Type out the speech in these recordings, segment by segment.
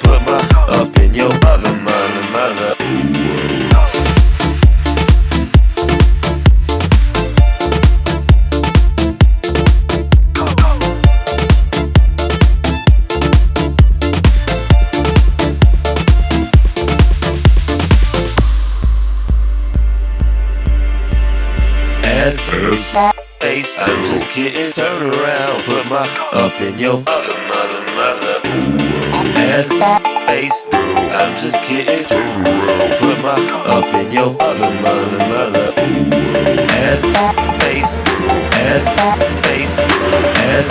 put my up in your other Ass, face, I'm just kidding. Turn around, put my up in your other mother, mother. Ass, face, I'm just kidding. Turn around, put my up in your other mother, mother. Ass, face, ass, face, ass,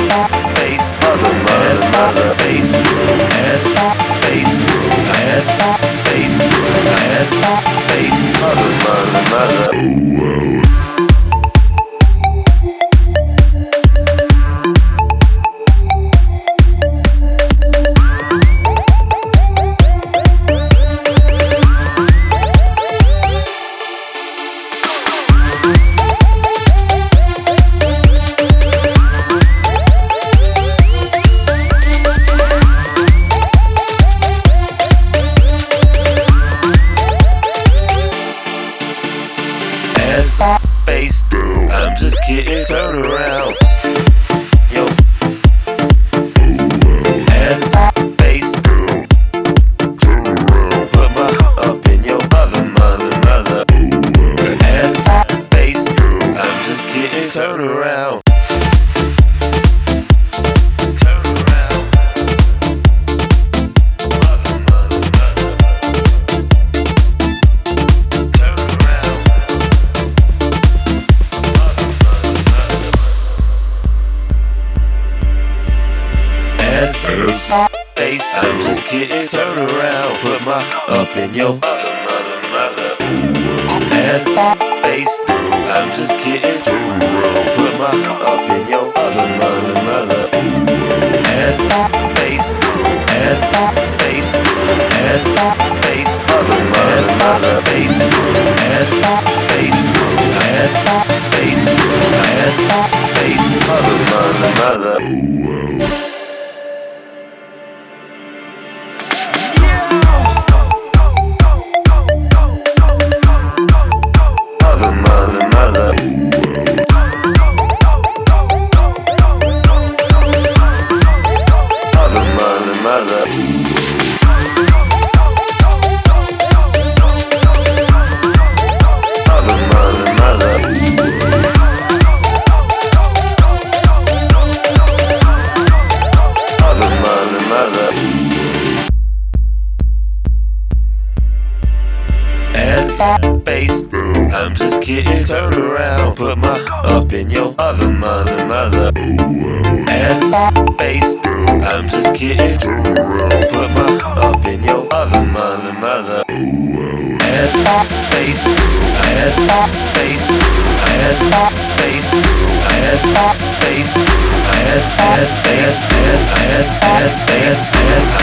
face, other mother, mother, face, ass, face, ass, face, ass, face, other mother, mother. ass, just get it done. Ass, face. I'm just kidding. Turn around, put my up in your other mother, mother. Ass, face. I'm just kidding. Turn around, put my up in your other mother, mother. Ass, face. Ass, face. Ass, face. Other mother, mother, face. Ass, mother, mother. Mother, face. I'm just kidding, turn around, put my up in your other mother, mother. Ass, face. I'm just kidding, turn around, put my up in your other mother, mother. Ass, face, ass, face, ass, face, ass, face, ass, ass, ass, ass, ass, ass, ass, ass, ass,